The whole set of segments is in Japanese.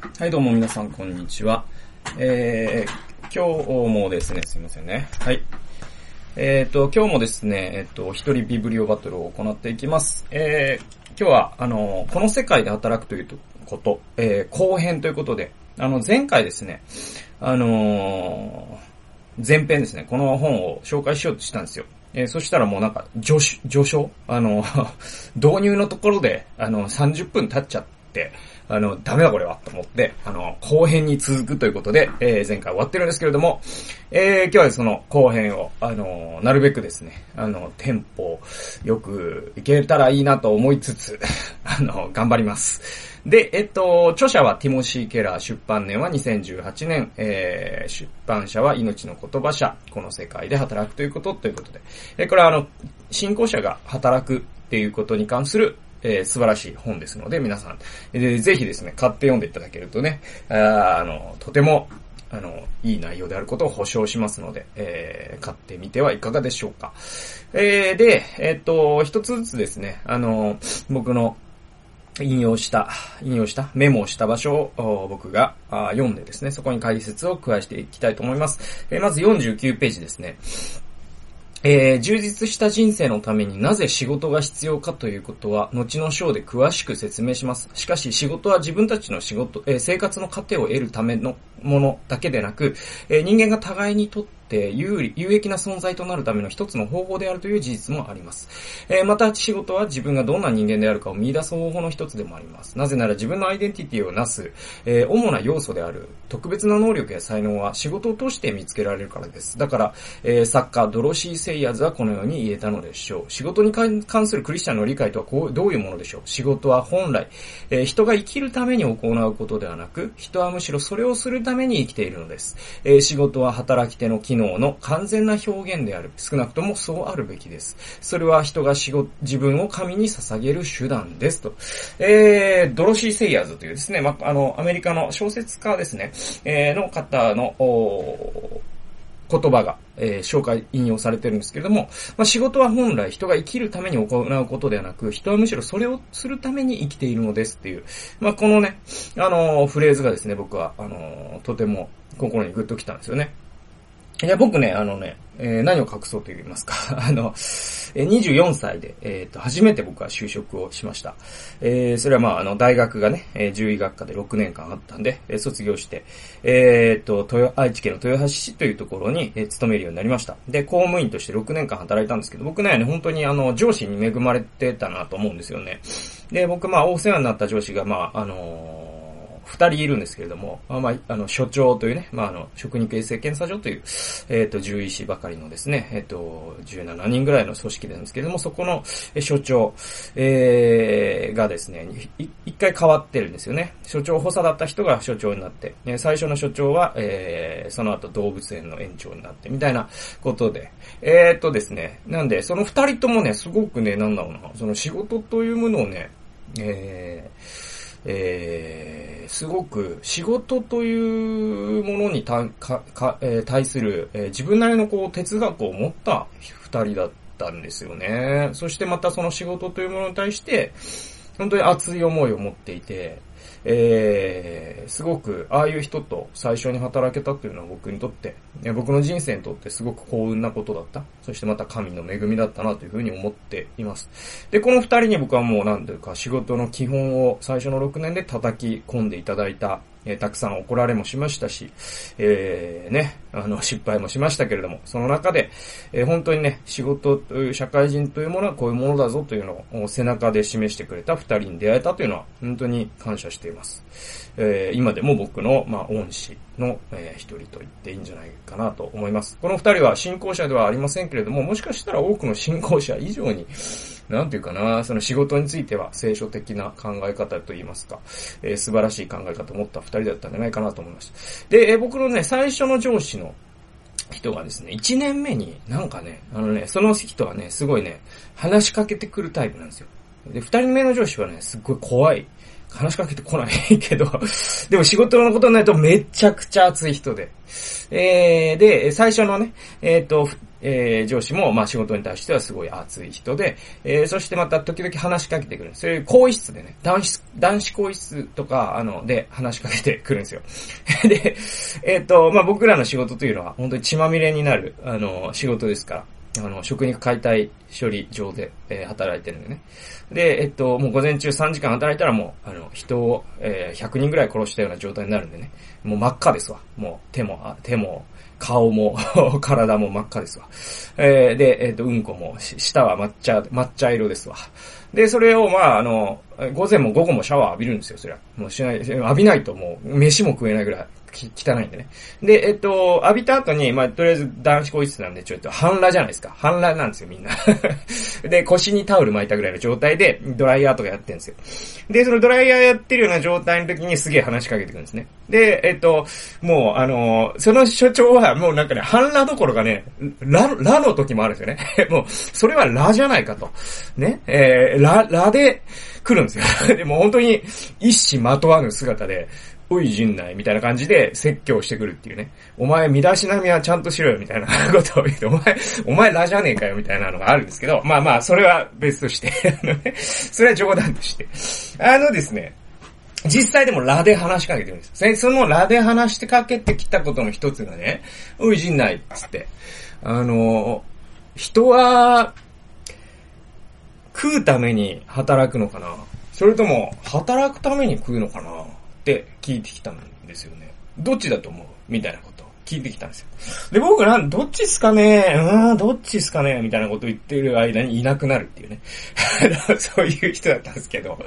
はい、どうも皆さん、こんにちは。えー、今日もですね、すいませんね。はい。えっ、と、今日もですね、えっ、と、一人ビブリオバトルを行っていきます。えー、今日は、あの、この世界で働くということ、えー、後編ということで、あの、前回ですね、あのー前編ですね、この本を紹介しようとしたんですよ。えーそしたらもうなんか、序章、序章？あの、導入のところで、あの、30分経っちゃって、あの、ダメだこれは、と思って、あの、後編に続くということで、えー前回終わってるんですけれども、えー今日はその後編を、あの、なるべくですね、あの、テンポよくいけたらいいなと思いつつ、あの、頑張ります。で、えっと、著者はティモシー・ケラー、出版年は2018年、えー、出版社は命の言葉社、この世界で働くということということで、えーこれはあの、信仰者が働くっていうことに関する、えー素晴らしい本ですので、皆さん、えーぜひですね、買って読んでいただけるとね、ああの、とても、あの、いい内容であることを保証しますので、えー買ってみてはいかがでしょうか。えーで、えっと、一つずつですね、あの、僕の引用した、引用した、メモをした場所を僕が読んでですね、そこに解説を加えていきたいと思います。えーまず49ページですね。えー充実した人生のためになぜ仕事が必要かということは、後の章で詳しく説明します。しかし仕事は自分たちの仕事、えー生活の糧を得るためのものだけでなく、えー人間が互いにとって有利、有益な存在となるための一つの方法であるという事実もあります。えーまた仕事は自分がどんな人間であるかを見出す方法の一つでもあります。なぜなら自分のアイデンティティをなす、えー主な要素である特別な能力や才能は仕事を通して見つけられるからです。だから、えー作家ドロシー・セイヤーズはこのように言えたのでしょう。仕事に関関するクリスチャンの理解とはこうどういうものでしょう。仕事は本来、えー人が生きるために行うことではなく、人はむしろそれをするために生きているのです。えー仕事は働き手の機能の完全な表現である。少なくともそうあるべきです。それは人が仕事、自分を神に捧げる手段です。と。えー、ドロシー・セイヤーズというですね、まあ、の、アメリカの小説家ですね、えーの方の、お言葉が、えー紹介、引用されてるんですけれども、まあ、仕事は本来人が生きるために行うことではなく、人はむしろそれをするために生きているのですっていう、まあ、このね、あのーフレーズがですね、僕は、あのーとても心にグッときたんですよね。いや、僕ね、あのね、えー何を隠そうと言いますか。あの、え24歳で、えっ、と、初めて僕は就職をしました。えーそれはまあ、あの、大学がね、え獣医学科で6年間あったんで、え卒業して、えっ、と、豊、愛知県の豊橋市というところに、え勤めるようになりました。で、公務員として6年間働いたんですけど、僕ね、本当にあの、上司に恵まれてたなと思うんですよね。で、僕、まあ、お世話になった上司が、まあ、あの二人いるんですけれども、まあ、まあ、あの、所長というね、まあ、あの、食肉衛生検査所という、えっ、と、獣医師ばかりのですね、えっ、と、17人ぐらいの組織なんですけれども、そこの所長、えー、がですね、一回変わってるんですよね。所長補佐だった人が所長になって、えー最初の所長は、えー、その後動物園の園長になって、みたいなことで、えー、とですね、なんで、その二人ともね、すごくね、なんだろうな、その仕事というものをね、えー、えーすごく仕事というものにたかか、えー対する、えー自分なりのこう哲学を持った二人だったんですよね。そしてまたその仕事というものに対して、本当に熱い思いを持っていて、えー、すごく、ああいう人と最初に働けたというのは僕にとって、僕の人生にとってすごく幸運なことだった。そしてまた神の恵みだったなというふうに思っています。で、この二人に僕はもうなんていうか仕事の基本を最初の6年で叩き込んでいただいた、えたくさん怒られもしましたし、えー、ね、あの、失敗もしましたけれども、その中で、えー本当にね、仕事という社会人というものはこういうものだぞというのを背中で示してくれた二人に出会えたというのは、本当に感謝しています。えー今でも僕の、まあ、恩師の、えー一人と言っていいんじゃないかなと思います。この二人は信仰者ではありませんけれども、もしかしたら多くの信仰者以上に、なんていうかな、その仕事については聖書的な考え方といいますか、えー素晴らしい考え方を持った二人だったんじゃないかなと思いました。で、えー僕のね、最初の上司の人がですね、1年目になんかね、あのね、その人はね、すごいね、話しかけてくるタイプなんですよ。で、2人目の上司はね、すっごい怖い話しかけてこないけど、でも仕事のことになるとめちゃくちゃ熱い人で。えー、で、最初のね、えっ、ー、と、えー、上司も、まあ仕事に対してはすごい熱い人で、えー、そしてまた時々話しかけてくるんです。そういう更衣室でね、男子、男子更衣室とか、あの、で話しかけてくるんですよ。で、えっ、ー、と、まあ僕らの仕事というのは、本当に血まみれになる、あの、仕事ですから。あの、食肉解体処理場で、えー、働いてるんでね。で、えっと、もう午前中3時間働いたらもう、あの、人を、えー、100人ぐらい殺したような状態になるんでね。もう真っ赤ですわ。もう手も、手も、顔も 体も真っ赤ですわ。えー、で、えっ、と、うんこも、舌は抹茶、抹茶色ですわ。で、それを、まあ、あの、午前も午後もシャワー浴びるんですよ、そりゃ。もうしない、浴びないともう、飯も食えないぐらい。汚いんでね。で、えっと、浴びた後に、まあ、とりあえず男子更衣室なんで、ちょっと半裸じゃないですか。半裸なんですよ、みんな。で、腰にタオル巻いたぐらいの状態で、ドライヤーとかやってるんですよ。で、そのドライヤーやってるような状態の時にすげえ話しかけてくるんですね。で、えっと、もう、あの、その所長はもうなんかね、半裸どころかね、ラ、ラの時もあるんですよね。もう、それはラじゃないかと。ね、えー、ラ、ラで来るんですよ。でも本当に一糸まとわぬ姿で、おい陣内みたいな感じで説教してくるっていうね。お前、身だしなみはちゃんとしろよみたいなことを言って、お前、お前ラじゃねえかよみたいなのがあるんですけど、まあまあ、それは別としてあのね、それは冗談として。あのですね、実際でもラで話しかけてるんです。そのラで話してかけてきたことの一つがね、おい陣内つって、あの、人は、食うために働くのかな？それとも、働くために食うのかな？って聞いてきたんですよね。どっちだと思う？みたいなことを聞いてきたんですよ。で、僕なん、どっちっすかね？うん、どっちっすかね？みたいなことを言ってる間にいなくなるっていうね。そういう人だったんですけど。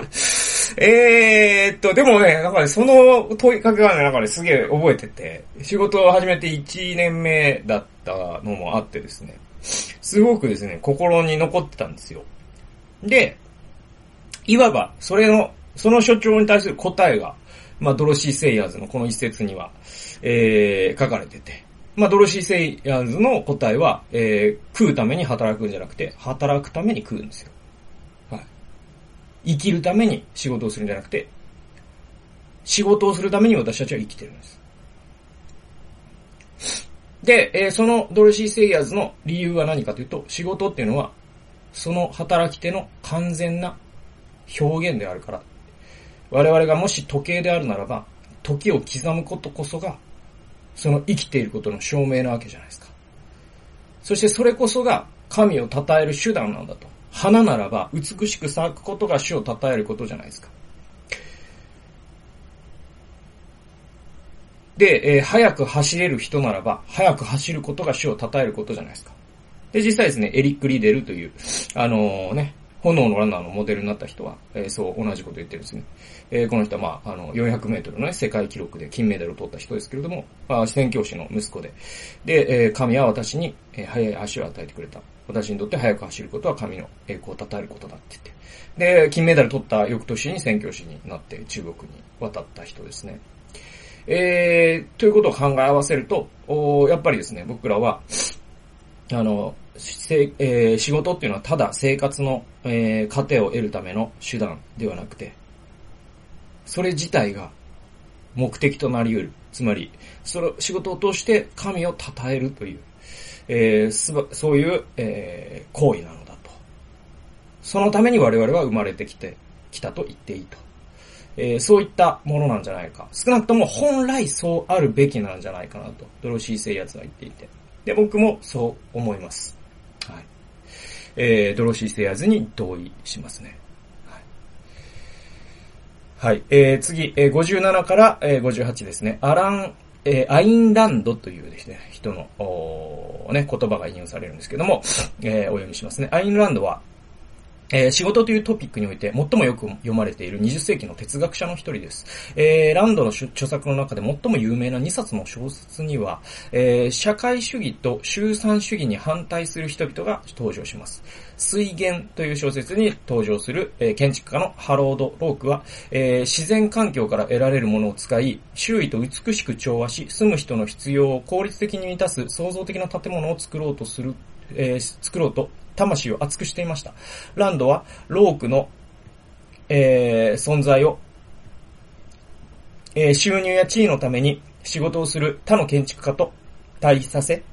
えーっと、でもね、なんかね、その問いかけはね、なんかね、すげえ覚えてて、仕事を始めて1年目だったのもあってですね、すごくですね、心に残ってたんですよ。で、いわば、それの、その所長に対する答えが、まあ、ドロシー・セイヤーズのこの一節には、えー、書かれてて、まあ、ドロシー・セイヤーズの答えは、えー、食うために働くんじゃなくて、働くために食うんですよ。はい。生きるために仕事をするんじゃなくて、仕事をするために私たちは生きてるんです。で、えー、そのドロシー・セイヤーズの理由は何かというと、仕事っていうのは、その働き手の完全な表現であるから我々がもし時計であるならば、時を刻むことこそが、その生きていることの証明なわけじゃないですか。そしてそれこそが神を称える手段なんだと。花ならば美しく咲くことが主を称えることじゃないですか。で、えー、早く走れる人ならば、早く走ることが主を称えることじゃないですか。で、実際ですね、エリック・リデルという、あのー、ね、炎のランナーのモデルになった人は、えー、そう同じこと言ってるんですね。えー、この人は、まあ、あの、400メートルのね、世界記録で金メダルを取った人ですけれども、まあ、宣教師の息子で。で、えー、神は私に、えー、速い足を与えてくれた。私にとって速く走ることは神の栄光を称えることだって言って。で、金メダル取った翌年に宣教師になって中国に渡った人ですね。えー、ということを考え合わせると、おやっぱりですね、僕らは、あの、せえー、仕事っていうのはただ生活の、えー、糧を得るための手段ではなくて、それ自体が目的となり得る。つまり、その仕事を通して神を称えるという、えー、そういう、えー、行為なのだと。そのために我々は生まれてきて、きたと言っていいと。えー、そういったものなんじゃないか。少なくとも本来そうあるべきなんじゃないかなと、ドロシー聖ツは言っていて。で、僕もそう思います。えー、ドロシー・セアーズに同意しますね。はい。はい、えー、次、えー、57から、えー、58ですね。アラン、えー、アインランドというですね、人の、おね、言葉が引用されるんですけども、えー、お読みしますね。アインランドは、えー、仕事というトピックにおいて最もよく読まれている20世紀の哲学者の一人です。えー、ランドの著作の中で最も有名な2冊の小説には、えー、社会主義と集産主義に反対する人々が登場します。水源という小説に登場する、え、建築家のハロード・ロークは、え、自然環境から得られるものを使い、周囲と美しく調和し、住む人の必要を効率的に満たす創造的な建物を作ろうとする、えー、作ろうと魂を熱くしていました。ランドは、ロークの、えー、存在をえー収入や地位のために仕事をする他の建築家と対比させ、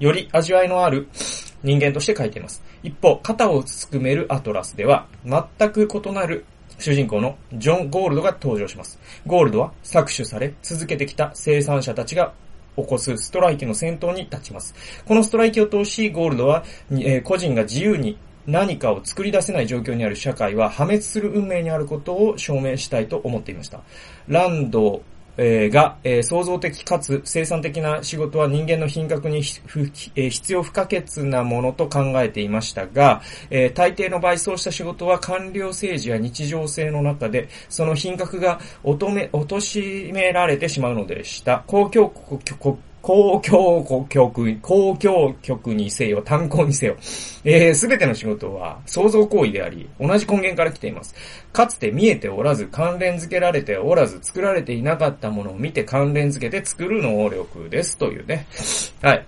より味わいのある人間として書いています。一方、肩をすくめるアトラスでは、全く異なる主人公のジョン・ゴールドが登場します。ゴールドは搾取され続けてきた生産者たちが起こすストライキの先頭に立ちます。このストライキを通し、ゴールドは、えー個人が自由に何かを作り出せない状況にある社会は破滅する運命にあることを証明したいと思っていました。ランドえーが、えー創造的かつ生産的な仕事は人間の品格にえ必要不可欠なものと考えていましたが、え大抵の場合そうした仕事は官僚政治や日常性の中で、その品格が貶め、貶められてしまうのでした。公共国公共局、公共局にせよ、炭鉱にせよ、えすべての仕事は創造行為であり、同じ根源から来ています。かつて見えておらず、関連付けられておらず、作られていなかったものを見て関連付けて作る能力です。というね。はい。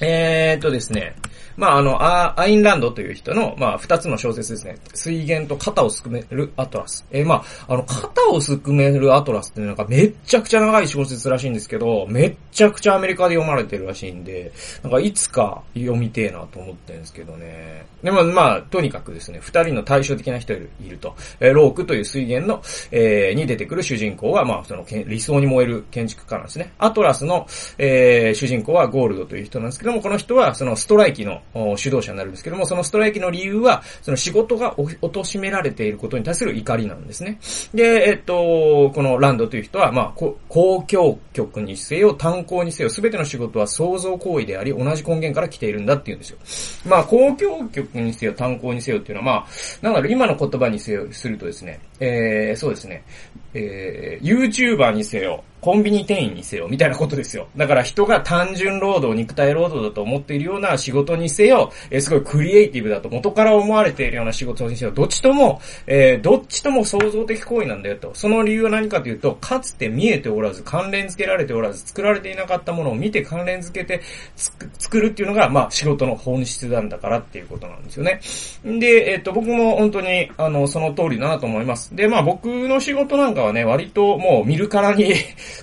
えーっとですね。まあ、あの、アインランドという人の、まあ、二つの小説ですね。水源と肩をすくめるアトラス。えーまあ、あの、肩をすくめるアトラスってなんかめっちゃくちゃ長い小説らしいんですけど、めっちゃくちゃアメリカで読まれてるらしいんで、なんかいつか読みてえなと思ってるんですけどね。でも、まあ、とにかくですね、二人の対照的な人いると。えーロークという水源の、えーに出てくる主人公は、まあ、その、理想に燃える建築家なんですね。アトラスの、えー主人公はゴールドという人なんですけども、この人は、そのストライキの主導者になるんですけども、そのストライキの理由は、その仕事がお貶められていることに対する怒りなんですね。で、えっと、このランドという人は、まあ、公共局にせよ、炭鉱にせよ、すべての仕事は創造行為であり、同じ根源から来ているんだっていうんですよ。まあ、公共局にせよ、炭鉱にせよっていうのは、まあ、なんだろう、今の言葉にせよ、するとですね、えー、そうですね、えー、YouTuber にせよ、コンビニ店員にせよ、みたいなことですよ。だから人が単純労働、肉体労働だと思っているような仕事にせよ、えーすごいクリエイティブだと元から思われているような仕事にせよ、どっちとも、えーどっちとも創造的行為なんだよと。その理由は何かというと、かつて見えておらず、関連付けられておらず、作られていなかったものを見て関連付けて作るっていうのが、まあ仕事の本質なんだからっていうことなんですよね。で、えっ、と、僕も本当に、あの、その通りだなと思います。で、まあ僕の仕事なんかはね、割ともう見るからに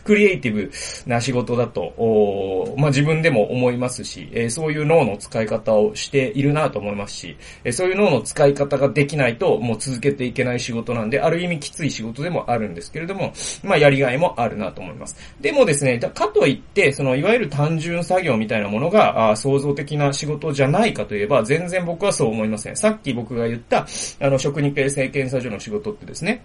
クリエイティブな仕事だと、おーまあ自分でも思いますし、えーそういう脳の使い方をしているなと思いますし、えーそういう脳の使い方ができないと、もう続けていけない仕事なんで、ある意味きつい仕事でもあるんですけれども、まあやりがいもあるなと思います。でもですね、かといって、その、いわゆる単純作業みたいなものが、あ創造的な仕事じゃないかといえば、全然僕はそう思いません。さっき僕が言った、あの、食肉衛生検査所の仕事ってですね、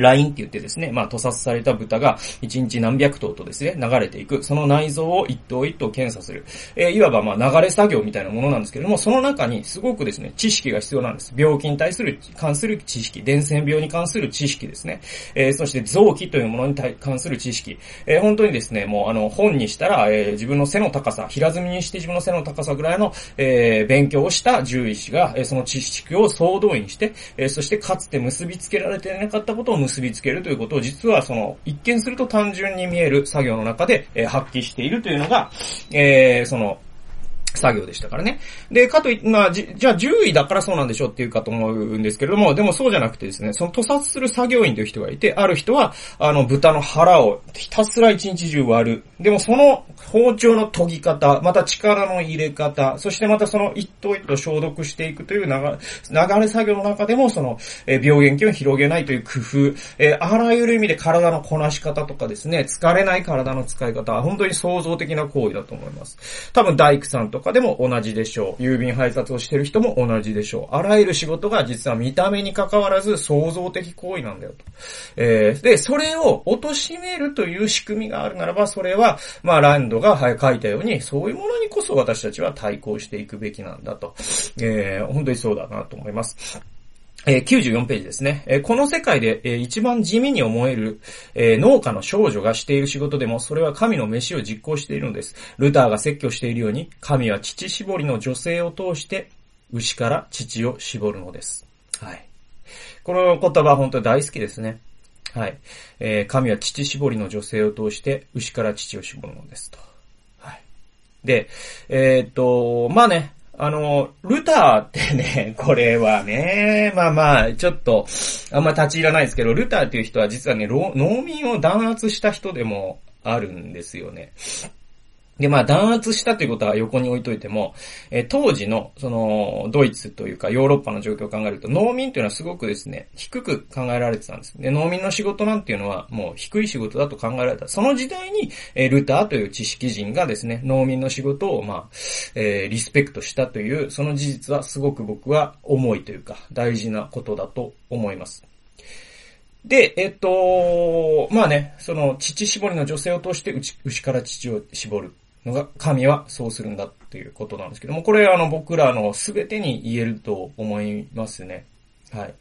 ラインって言ってですね、まあ、屠殺された豚が1日何百頭とですね、流れていく。その内臓を一頭一頭検査する。えーいわばまあ、流れ作業みたいなものなんですけれども、その中にすごくですね、知識が必要なんです。病気に対する、関する知識、伝染病に関する知識ですね。えーそして臓器というものに対関する知識。えー本当にですね、もうあの、本にしたら、えー自分の背の高さ、平積みにして自分の背の高さぐらいの、えー勉強をした獣医師が、えーその知識を総動員して、えーそしてかつて結びつけられていなかったことを結びつけるということを、実はその、一見すると単純に見える作業の中で、えー発揮しているというのが、えーその、作業でしたからね。で、かとい、まあ、じ、じゃあ10位だからそうなんでしょっていうかと思うんですけれども、でもそうじゃなくてですね、その屠殺する作業員という人がいて、ある人は、あの、豚の腹をひたすら一日中割る。でもその包丁の研ぎ方、また力の入れ方、そしてまたその一頭一頭消毒していくという流れ作業の中でも、その、え病原菌を広げないという工夫、えあらゆる意味で体のこなし方とかですね、疲れない体の使い方は本当に創造的な行為だと思います。多分大工さんとかでも同じでしょう。郵便配達をしてる人も同じでしょう。あらゆる仕事が実は見た目に関わらず創造的行為なんだよと。えーで、それを貶めるという仕組みがあるならば、それは、まあ、ランドがはい書いたように、そういうものにこそ私たちは対抗していくべきなんだと。えー本当にそうだなと思います。えー94ページですね。えーこの世界で、えー一番地味に思える、えー農家の少女がしている仕事でも、それは神の飯を実行しているのです。ルターが説教しているように、神は乳搾りの女性を通して、牛から乳を絞るのです。はい。この言葉本当に大好きですね。はい。えー神は乳搾りの女性を通して、牛から乳を絞るのですと。で、えーっと、まあね、あの、ルターってね、これはね、まあまあ、ちょっと、あんま立ち入らないですけど、ルターっていう人は実はね、農民を弾圧した人でもあるんですよね。で、まあ、弾圧したということは横に置いといても、えー、当時の、その、ドイツというかヨーロッパの状況を考えると、農民というのはすごくですね、低く考えられてたんです。で、農民の仕事なんていうのは、もう低い仕事だと考えられた。その時代に、えー、ルターという知識人がですね、農民の仕事を、まあ、えー、リスペクトしたという、その事実はすごく僕は重いというか、大事なことだと思います。で、えっと、まあね、その、乳搾りの女性を通して牛牛から乳を絞る。のが、神はそうするんだっていうことなんですけども、これあの僕らの全てに言えると思いますね。はい。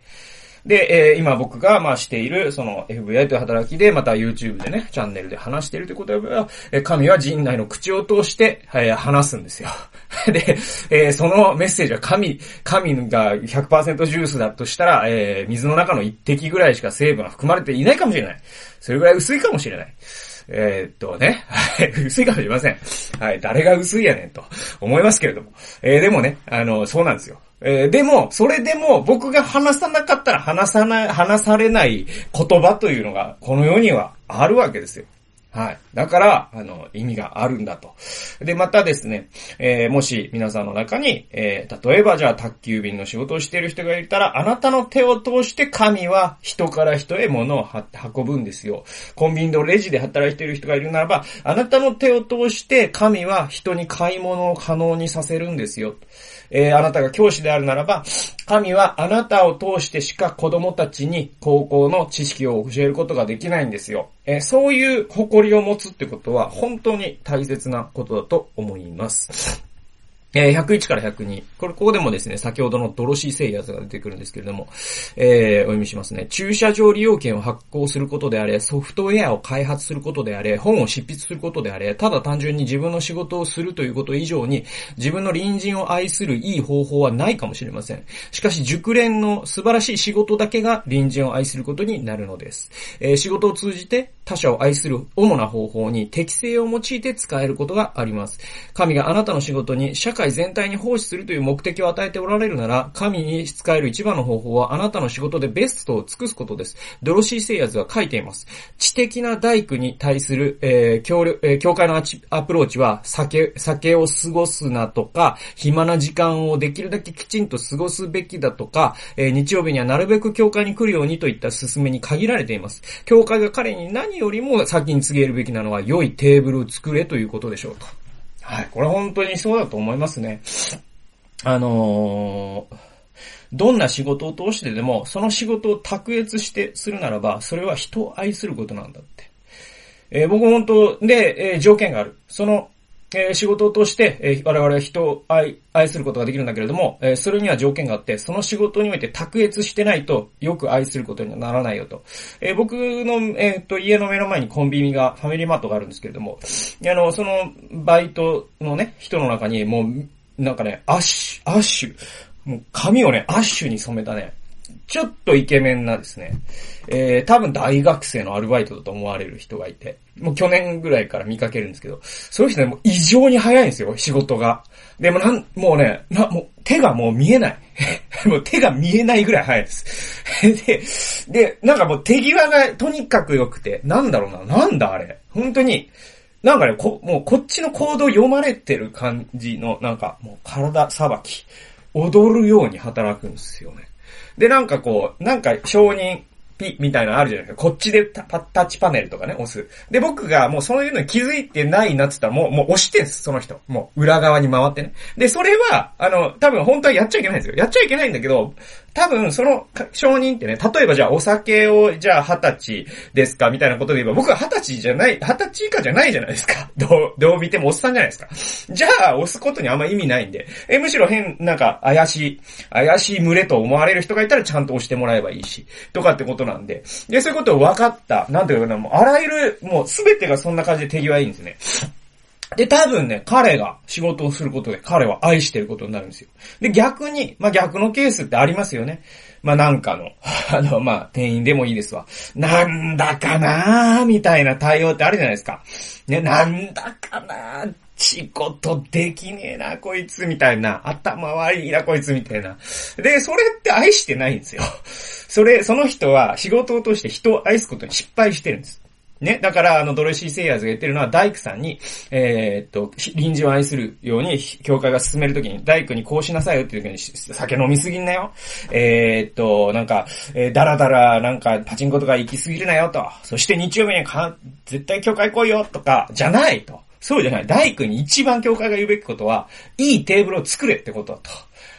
で、えー、今僕が、まあ、している、その FBI という働きで、また YouTube でね、チャンネルで話しているということは、え神は人内の口を通して、えー、話すんですよ。で、えー、そのメッセージは神、神が100%ジュースだとしたら、えー、水の中の一滴ぐらいしか成分が含まれていないかもしれない。それぐらい薄いかもしれない。えー、っとね、薄いかもしれません。はい、誰が薄いやねんと思いますけれども。えー、でもね、あの、そうなんですよ。えー、でも、それでも僕が話さなかったら話さない、話されない言葉というのがこの世にはあるわけですよ。はい。だから、あの、意味があるんだと。で、またですね、えー、もし皆さんの中に、えー、例えばじゃあ宅急便の仕事をしている人がいたら、あなたの手を通して神は人から人へ物を運ぶんですよ。コンビニのレジで働いている人がいるならば、あなたの手を通して神は人に買い物を可能にさせるんですよ。えー、あなたが教師であるならば、神はあなたを通してしか子供たちに高校の知識を教えることができないんですよ。え、そういう誇りを持つってことは本当に大切なことだと思います。えー、101から102。これ、ここでもですね、先ほどのドロシーセイヤーズが出てくるんですけれども、えー、お読みしますね。駐車場利用権を発行することであれ、ソフトウェアを開発することであれ、本を執筆することであれ、ただ単純に自分の仕事をするということ以上に、自分の隣人を愛するいい方法はないかもしれません。しかし、熟練の素晴らしい仕事だけが隣人を愛することになるのです。えー、仕事を通じて他者を愛する主な方法に適性を用いて使えることがあります。神があなたの仕事に社会界全体に奉仕するという目的を与えておられるなら、神に仕える一番の方法はあなたの仕事でベストを尽くすことです。ドロシー・セイヤズは書いています。知的な大工に対する、えー、協力、えー、教会のアプローチは、酒、酒を過ごすなとか、暇な時間をできるだけきちんと過ごすべきだとか、えー、日曜日にはなるべく教会に来るようにといった勧めに限られています。教会が彼に何よりも先に告げるべきなのは、良いテーブルを作れということでしょうと。はい。これ本当にそうだと思いますね。あのー、どんな仕事を通してでも、その仕事を卓越してするならば、それは人を愛することなんだって。えー、僕本当で、えー、条件がある。そのえー、仕事を通して、えー、我々は人を愛、愛することができるんだけれども、えー、それには条件があって、その仕事において卓越してないと、よく愛することにはならないよと。え僕の、えっと、家の目の前にコンビニが、ファミリーマートがあるんですけれども、あの、その、バイトのね、人の中に、もう、なんかね、アッシュ、アッシュ、もう髪をね、アッシュに染めたね、ちょっとイケメンなですね、えー、多分大学生のアルバイトだと思われる人がいて、もう去年ぐらいから見かけるんですけど、そういう人ね、もう異常に早いんですよ、仕事が。でもなん、もうね、な、もう手がもう見えない。もう手が見えないぐらい早いです。で、で、なんかもう手際がとにかく良くて、なんだろうな、なんだあれ。本当に、なんかね、こ、もうこっちの行動読まれてる感じの、なんかもう体さばき、踊るように働くんですよね。で、なんかこう、なんか承認ピみたいなのあるじゃないですか。こっちでタタッチパネルとかね、押す。で、僕がもうそういうのに気づいてないなって言ったらもう、もう押してんす、その人。もう裏側に回ってね。で、それは、あの、多分本当はやっちゃいけないんですよ。やっちゃいけないんだけど、多分、その承認ってね、例えばじゃあお酒を、じゃあ二十歳ですかみたいなことで言えば、僕は二十歳じゃない、二十歳以下じゃないじゃないですか。どう、どう見てもおっさんじゃないですか。じゃあ、押すことにあんま意味ないんで。え、むしろ変、なんか、怪しい、怪しい群れと思われる人がいたらちゃんと押してもらえばいいし、とかってことなんで。で、そういうことを分かった。なんていうかな、もう、あらゆる、もう、すべてがそんな感じで手際いいんですね。で、多分ね、彼が仕事をすることで彼は愛してることになるんですよ。で、逆に、まあ、逆のケースってありますよね。まあ、なんかの、あの、まあ、店員でもいいですわ。なんだかなーみたいな対応ってあるじゃないですか。ね、なんだかなー仕事できねえな、こいつ、みたいな。頭悪いな、こいつ、みたいな。で、それって愛してないんですよ。それ、その人は仕事を通して人を愛すことに失敗してるんです。ね。だから、あの、ドレシー・セイヤーズが言ってるのは、大工さんに、えー、っと、臨時を愛するように、教会が進めるときに、大工にこうしなさいよっていう時に、酒飲みすぎんなよ。えー、っと、なんか、えー、だらだら、なんか、パチンコとか行きすぎるなよと。そして日曜日にか、絶対教会来いよとか、じゃないと。そうじゃない。大工に一番教会が言うべきことは、いいテーブルを作れってことだと。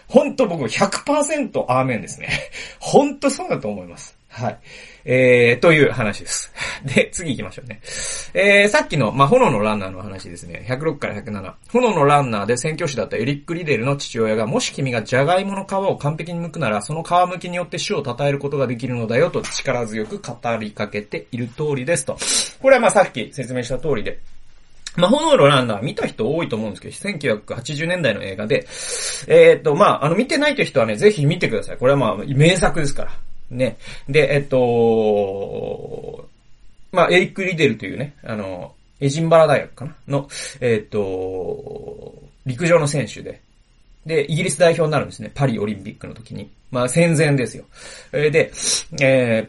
本当僕100%アーメンですね。本当そうだと思います。はい。えー、という話です。で、次行きましょうね。えー、さっきの、まあ、炎のランナーの話ですね。106から107。炎のランナーで宣教師だったエリック・リデルの父親が、もし君がジャガイモの皮を完璧に剥くなら、その皮剥きによって死を称えることができるのだよと力強く語りかけている通りですと。これはまさっき説明した通りで、まあ、炎のランナー見た人多いと思うんですけど、1980年代の映画で、えー、と、まあ、あの、見てないという人はね、ぜひ見てください。これはまあ、名作ですから。ね。で、えっと、まあ、エリック・リデルというね、あの、エジンバラ大学かなの、えっと、陸上の選手で、で、イギリス代表になるんですね。パリオリンピックの時に。まあ、戦前ですよ。えで、え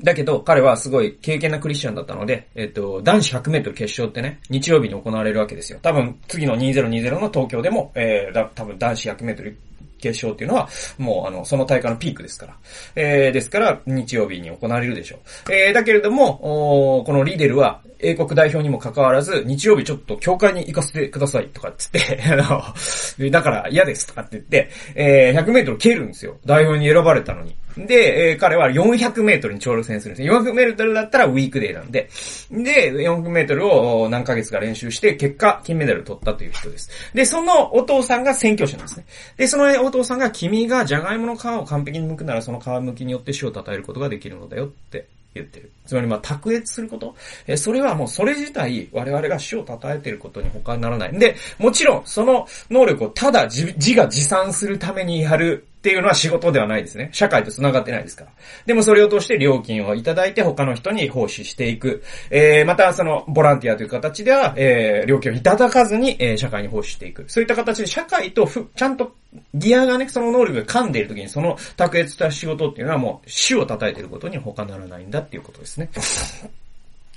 ー、だけど、彼はすごい経験なクリスチャンだったので、えっ、と、男子100メートル決勝ってね、日曜日に行われるわけですよ。多分、次の2020の東京でも、えー、多分男子100メートル決勝っていうのは、もうあの、その大会のピークですから。えー、ですから、日曜日に行われるでしょう。えー、だけれども、おこのリーデルは、英国代表にも関わらず、日曜日ちょっと教会に行かせてくださいとかっつって、あの、だから嫌ですとかって言って、えー、100メートル蹴るんですよ。代表に選ばれたのに。で、えー、彼は400メートルに挑戦するんです400メートルだったらウィークデーなんで。で、400メートルを何ヶ月か練習して、結果、金メダルを取ったという人です。で、そのお父さんが宣教師なんですね。で、そのお父さんが、君がジャガイモの皮を完璧に剥くなら、その皮剥きによって死を称えることができるのだよって言ってる。つまりまあ、卓越すること。えそれはもうそれ自体、我々が死を称えていることに他にならない。で、もちろん、その能力をただ自自が持参するためにやるっていうのは仕事ではないですね。社会と繋がってないですから。でもそれを通して料金をいただいて他の人に奉仕していく。えー、またそのボランティアという形では、えー、料金をいただかずに、えー、社会に奉仕していく。そういった形で社会とふ、ちゃんとギアがね、その能力が噛んでいる時にその卓越した仕事っていうのはもう死を叩いていることに他ならないんだっていうことですね。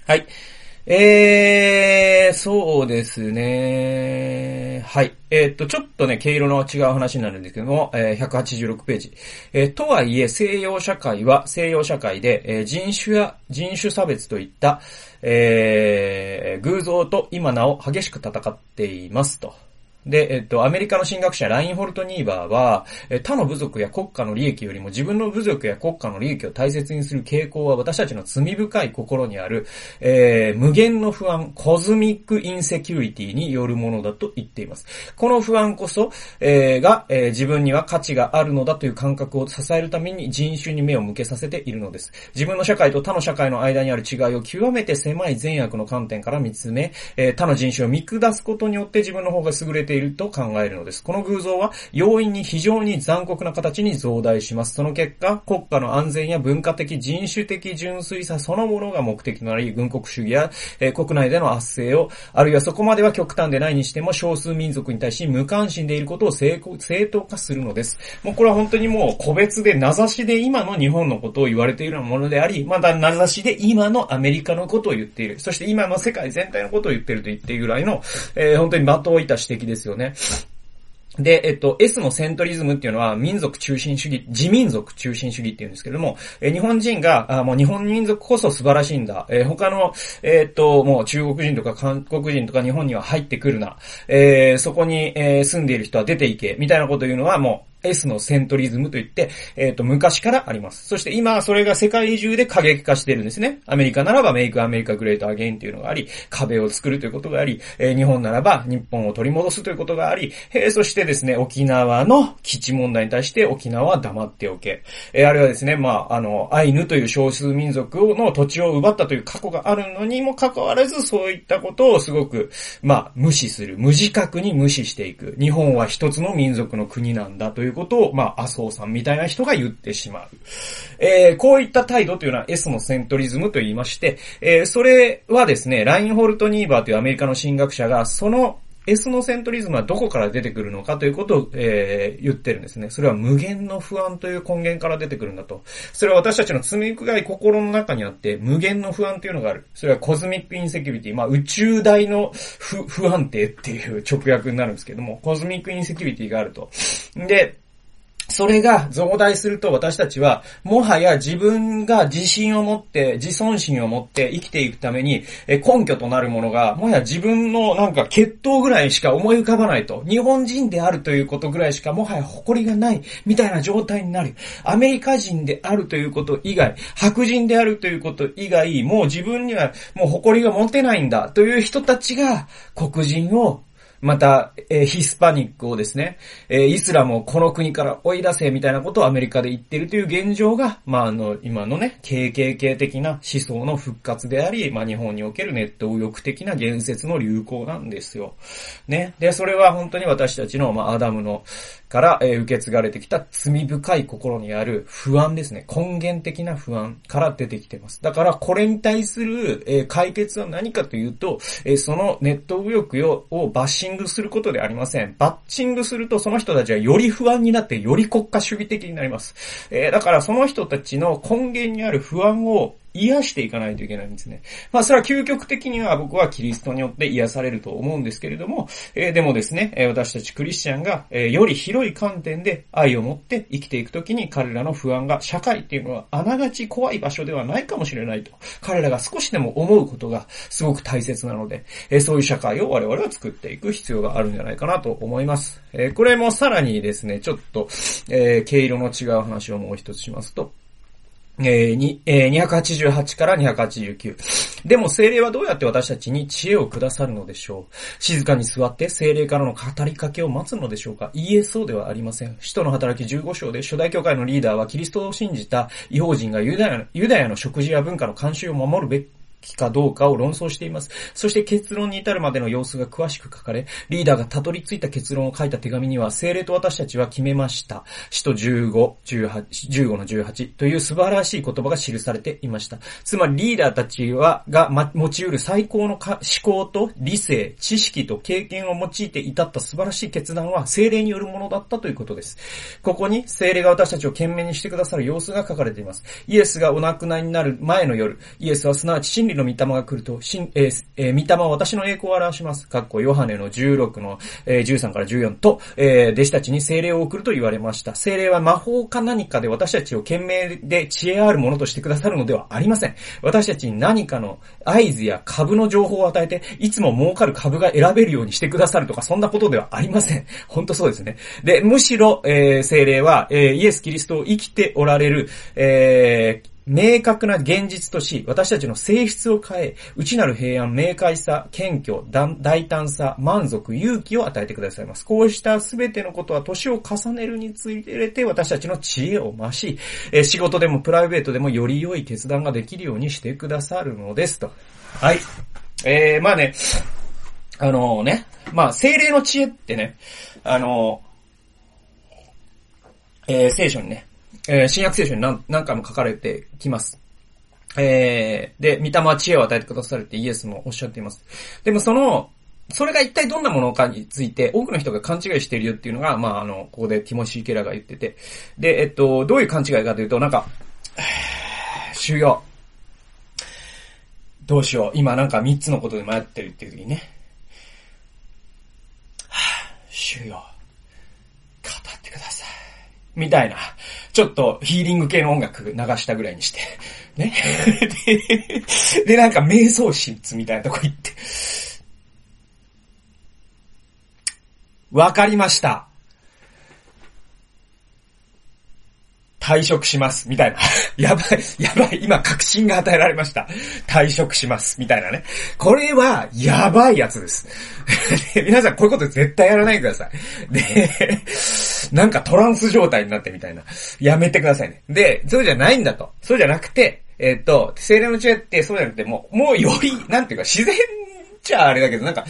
はい。えー、そうですね。はい。えー、っと、ちょっとね、毛色の違う話になるんですけども、えー、186ページ。えー、とはいえ、西洋社会は、西洋社会で、えー、人種や人種差別といった、えー、偶像と今なお激しく戦っていますと。で、えっと、アメリカの神学者ラインホルト・ニーバーは、他の部族や国家の利益よりも自分の部族や国家の利益を大切にする傾向は私たちの罪深い心にある、えー、無限の不安、 cosmic insecurity によるものだと言っています。この不安こそ、えー、が、えー、自分には価値があるのだという感覚を支えるために人種に目を向けさせているのです。自分の社会と他の社会の間にある違いを極めて狭い善悪の観点から見つめ、え、他の人種を見下すことによって自分の方が優れてていると考えるのです。この偶像は要因に非常に残酷な形に増大します。その結果、国家の安全や文化的、人種的純粋さそのものが目的となり、軍国主義や、えー、国内での圧政を、あるいはそこまでは極端でないにしても少数民族に対し無関心でいることを正当化するのです。もうこれは本当にもう個別で名指しで今の日本のことを言われているようなものであり、まだ名指しで今のアメリカのことを言っている。そして今の世界全体のことを言っていると言っているぐらいの、えー、本当に的をいた指摘ですですよね。で、えっと、S のセントリズムっていうのは民族中心主義、自民族中心主義っていうんですけども、え日本人が、あもう日本民族こそ素晴らしいんだ。え、他の、えー、っと、もう中国人とか韓国人とか日本には入ってくるな。えー、そこに、え住んでいる人は出ていけ。みたいなことを言うのはもう、S のセントリズムといって、えっ、ー、と、昔からあります。そして今、それが世界中で過激化してるんですね。アメリカならばメイクアメリカグレートアゲインというのがあり、壁を作るということがあり、えー、日本ならば日本を取り戻すということがあり、えー、そしてですね、沖縄の基地問題に対して沖縄は黙っておけ。えー、あるいはですね、まあ、あの、アイヌという少数民族の土地を奪ったという過去があるのにもかかわらず、そういったことをすごく、まあ、無視する。無自覚に無視していく。日本は一つの民族の国なんだといういうことを、まあ、麻生さんみたいな人が言ってしまう。えー、こういった態度というのは S のセントリズムと言いまして、えー、それはですね、ラインホルト・ニーバーというアメリカの神学者が、そのエスノセントリズムはどこから出てくるのかということを、えー、言ってるんですね。それは無限の不安という根源から出てくるんだと。それは私たちの罪深い心の中にあって、無限の不安というのがある。それは cosmic insecurity、まあ宇宙大の不不安定っていう直訳になるんですけども、 cosmic insecurity があると。で、それが増大すると私たちは、もはや自分が自信を持って、自尊心を持って生きていくために、根拠となるものが、もはや自分のなんか血統ぐらいしか思い浮かばないと。日本人であるということぐらいしかもはや誇りがない、みたいな状態になる。アメリカ人であるということ以外、白人であるということ以外、もう自分にはもう誇りが持てないんだという人たちが黒人をまた、えー、ヒスパニックをですね、えー、イスラムをこの国から追い出せみたいなことをアメリカで言ってるという現状が、まあ、あの、今のね、KKK 的な思想の復活であり、まあ、日本におけるネット右翼的な言説の流行なんですよ。ね。で、それは本当に私たちの、まあ、アダムの、から、えー、受け継がれてきた罪深い心にある不安ですね。根源的な不安から出てきてます。だから、これに対する、えー、解決は何かというと、えー、そのネット右翼をバッシンングすることでありません。バッチングするとその人たちはより不安になってより国家主義的になります。えー、だからその人たちの根源にある不安を癒していかないといけないんですね。まあ、それは究極的には僕はキリストによって癒されると思うんですけれども、えー、でもですね、私たちクリスチャンが、えー、より広い観点で愛を持って生きていくときに彼らの不安が、社会っていうのはあながち怖い場所ではないかもしれないと。彼らが少しでも思うことがすごく大切なので、えー、そういう社会を我々は作っていく必要があるんじゃないかなと思います。えー、これもさらにですね、ちょっと、えー、毛色の違う話をもう一つしますと、えー、に、えー、288から289。でも精霊はどうやって私たちに知恵をくださるのでしょう？静かに座って精霊からの語りかけを待つのでしょうか？いいえ、そうではありません。使徒の働き15章で初代教会のリーダーはキリストを信じた異邦人がユダヤの食事や文化の慣習を守るべききかどうかを論争しています。そして結論に至るまでの様子が詳しく書かれ、リーダーがたどり着いた結論を書いた手紙には、精霊と私たちは決めました。使徒15、18、15の18という素晴らしい言葉が記されていました。つまりリーダーたちは、が、ま、持ち得る最高の思考と理性、知識と経験を用いて至った素晴らしい決断は精霊によるものだったということです。ここに精霊が私たちを懸命にしてくださる様子が書かれています。イエスがお亡くなりになる前の夜、イエスはすなわち真理の御霊が来ると、しん、えー、えー、御霊は私の栄光を表します。かっこヨハネの16の、えー、13から14と、えー、弟子たちに精霊を送ると言われました。精霊は魔法か何かで私たちを懸命で知恵あるものとしてくださるのではありません。私たちに何かの合図や株の情報を与えて、いつも儲かる株が選べるようにしてくださるとか、そんなことではありません。本当そうですね。で、むしろ、えー、精霊は、えー、イエス・キリストを生きておられる、えー、明確な現実とし、私たちの性質を変え、内なる平安、明快さ、謙虚、大胆さ、満足、勇気を与えてくださいます。こうしたすべてのことは年を重ねるにつれて私たちの知恵を増し、え仕事でもプライベートでもより良い決断ができるようにしてくださるのですと。はい。えー、まあね、あのね、まあ、精霊の知恵ってね、あのえー、聖書にね、えー、新約聖書に何何回も書かれてきます。えー、で、御霊は知恵を与えてくださるってイエスもおっしゃっています。でもその、それが一体どんなものかについて、多くの人が勘違いしているよっていうのが、まあ、あの、ここでティモシー・ケラが言ってて。で、えっと、どういう勘違いかというと、なんか、終了。どうしよう。今なんか三つのことで迷ってるっていう時にね。終了。語ってください。みたいな。ちょっとヒーリング系の音楽流したぐらいにして、ね。で、で、なんか瞑想室みたいなとこ行って、わかりました。退職します、みたいな。やばい、やばい、今確信が与えられました。退職します、みたいなね。これは、やばいやつです。皆さん、こういうこと絶対やらないでください。で、なんかトランス状態になってみたいな。やめてくださいね。で、そうじゃないんだと。そうじゃなくて、えっ、と、精霊の知恵ってそうじゃなくて、もう、もうより、なんていうか、自然じゃあれだけど、なんか、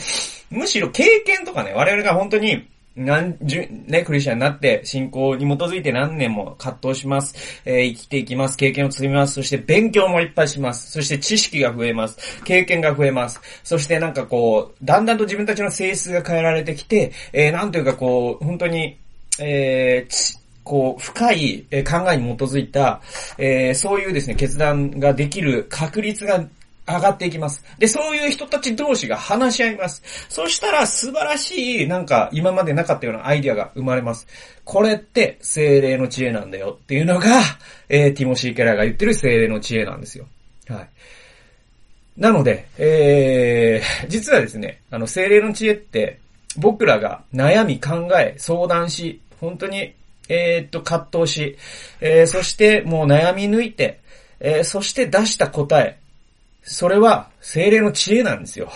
むしろ経験とかね、我々が本当に、何十、ね、クリスチャンになって信仰に基づいて何年も葛藤します。えー、生きていきます。経験を積みます。そして勉強もいっぱいします。そして知識が増えます。経験が増えます。そしてなんかこう、だんだんと自分たちの性質が変えられてきて、えー、なんというかこう、本当に、えー、こう、深い考えに基づいた、えー、そういうですね、決断ができる確率が上がっていきます。で、そういう人たち同士が話し合います。そしたら素晴らしい、なんか今までなかったようなアイディアが生まれます。これって精霊の知恵なんだよっていうのが、えー、ティモシー・ケラーが言ってる精霊の知恵なんですよ。はい。なので、えー、実はですね、あの、精霊の知恵って、僕らが悩み、考え、相談し、本当に、えー、っと、葛藤し、えー、そしてもう悩み抜いて、えー、そして出した答え、それは精霊の知恵なんですよ。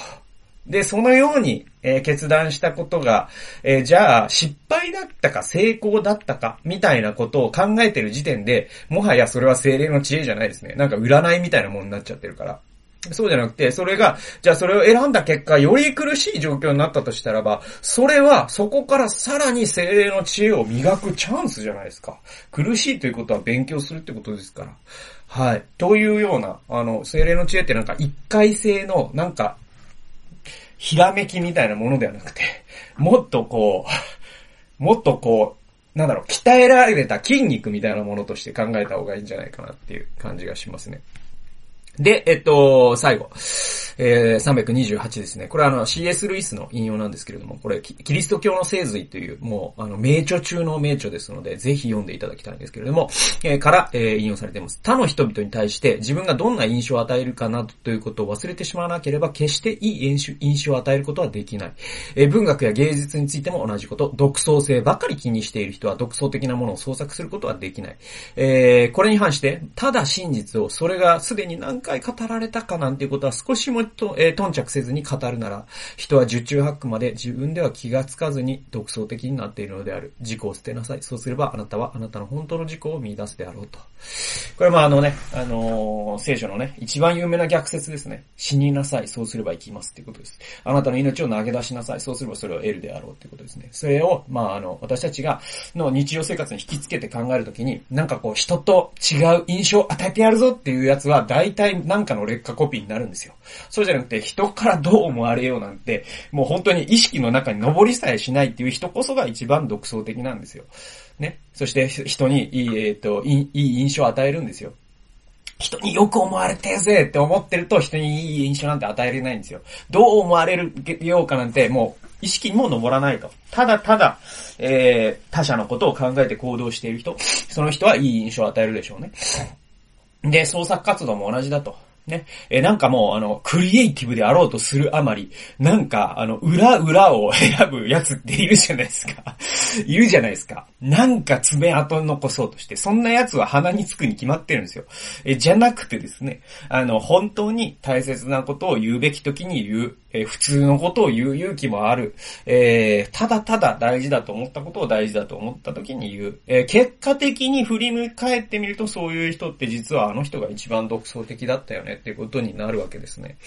で、そのように、えー、決断したことが、えー、じゃあ、失敗だったか成功だったか、みたいなことを考えてる時点で、もはやそれは精霊の知恵じゃないですね。なんか占いみたいなものになっちゃってるから。そうじゃなくて、それが、じゃあそれを選んだ結果、より苦しい状況になったとしたらば、それは、そこからさらに精霊の知恵を磨くチャンスじゃないですか。苦しいということは勉強するってことですから。はい。というような、あの、精霊の知恵ってなんか一回性の、なんか、ひらめきみたいなものではなくて、もっとこう、もっとこう、なんだろう、鍛えられた筋肉みたいなものとして考えた方がいいんじゃないかなっていう感じがしますね。で、えっと、最後。えー、328ですね。これはあの CS ルイスの引用なんですけれども、これキリスト教の聖髄という、もう、あの、名著中の名著ですので、ぜひ読んでいただきたいんですけれども、えー、から、えー、引用されています。他の人々に対して自分がどんな印象を与えるかなということを忘れてしまわなければ、決していい印象を与えることはできない。えー、文学や芸術についても同じこと、独創性ばかり気にしている人は独創的なものを創作することはできない。えー、これに反して、ただ真実を、それがすでに何回語られたかなんていうことは少しもと、えー、頓着せずに語るなら、人は十中八九まで自分では気がつかずに独創的になっているのである。自己を捨てなさい。そうすればあなたはあなたの本当の自己を見出すであろうと。これまああのね、あのー、聖書のね、一番有名な逆説ですね。死になさい。そうすれば生きますっていうことです。あなたの命を投げ出しなさい。そうすればそれを得るであろうっていうことですね。それを、まああの、私たちが、の日常生活に引きつけて考えるときに、なんかこう人と違う印象を与えてやるぞっていうやつは、大体なんかの劣化コピーになるんですよ。そうじゃなくて、人からどう思われようなんて、もう本当に意識の中に登りさえしないっていう人こそが一番独創的なんですよ。ね。そして人にいい、えっ、ー、といい、い印象を与えるんですよ。人によく思われてぜって思ってると人にいい印象なんて与えれないんですよ。どう思われるようかなんてもう意識にも登らないと。ただただ、えー、他者のことを考えて行動している人、その人はいい印象を与えるでしょうね。で、創作活動も同じだと。ね。え、なんかもう、あの、クリエイティブであろうとするあまり、なんか、あの、裏裏を 選ぶやつっているじゃないですか。いるじゃないですか。なんか爪痕残そうとして、そんなやつは鼻につくに決まってるんですよ。え、じゃなくてですね、あの、本当に大切なことを言うべき時に言う。え、普通のことを言う勇気もある。えー、ただただ大事だと思ったことを大事だと思った時に言う。えー、結果的に振り向返ってみるとそういう人って実はあの人が一番独創的だったよねってことになるわけですね。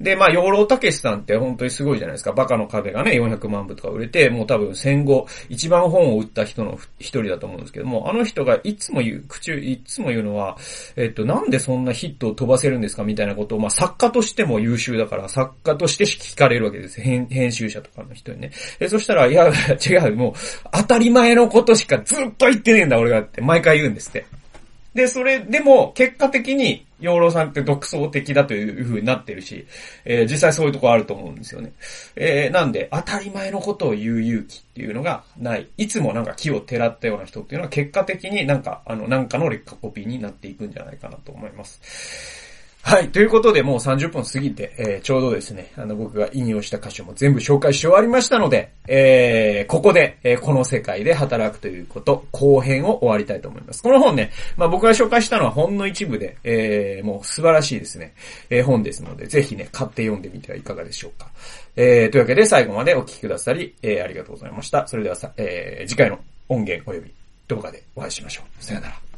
で、まあ、養老たけしさんって本当にすごいじゃないですか。バカの壁がね、400万部とか売れて、もう多分戦後、一番本を売った人の一人だと思うんですけども、あの人がいつも言う、口、いつも言うのは、えっと、なんでそんなヒットを飛ばせるんですか？みたいなことを、まあ、作家としても優秀だから、作家として聞かれるわけです。編、編集者とかの人にね。で、そしたら、いや、違う、もう、当たり前のことしかずっと言ってねえんだ、俺がって、毎回言うんですって。で、それでも、結果的に、養老さんって独創的だという風になってるし、えー、実際そういうとこあると思うんですよね。えー、なんで、当たり前のことを言う勇気っていうのがない。いつもなんか木をてらったような人っていうのは結果的になんか、あの、なんかの劣化コピーになっていくんじゃないかなと思います。はい。ということで、もう30分過ぎて、えー、ちょうどですね、あの、僕が引用した箇所も全部紹介し終わりましたので、えー、ここで、えー、この世界で働くということ、後編を終わりたいと思います。この本ね、まあ僕が紹介したのはほんの一部で、えー、もう素晴らしいですね、えー、本ですので、ぜひね、買って読んでみてはいかがでしょうか。えー、というわけで最後までお聞きくださり、えー、ありがとうございました。それではさ、えー、次回の音源及び動画でお会いしましょう。さよなら。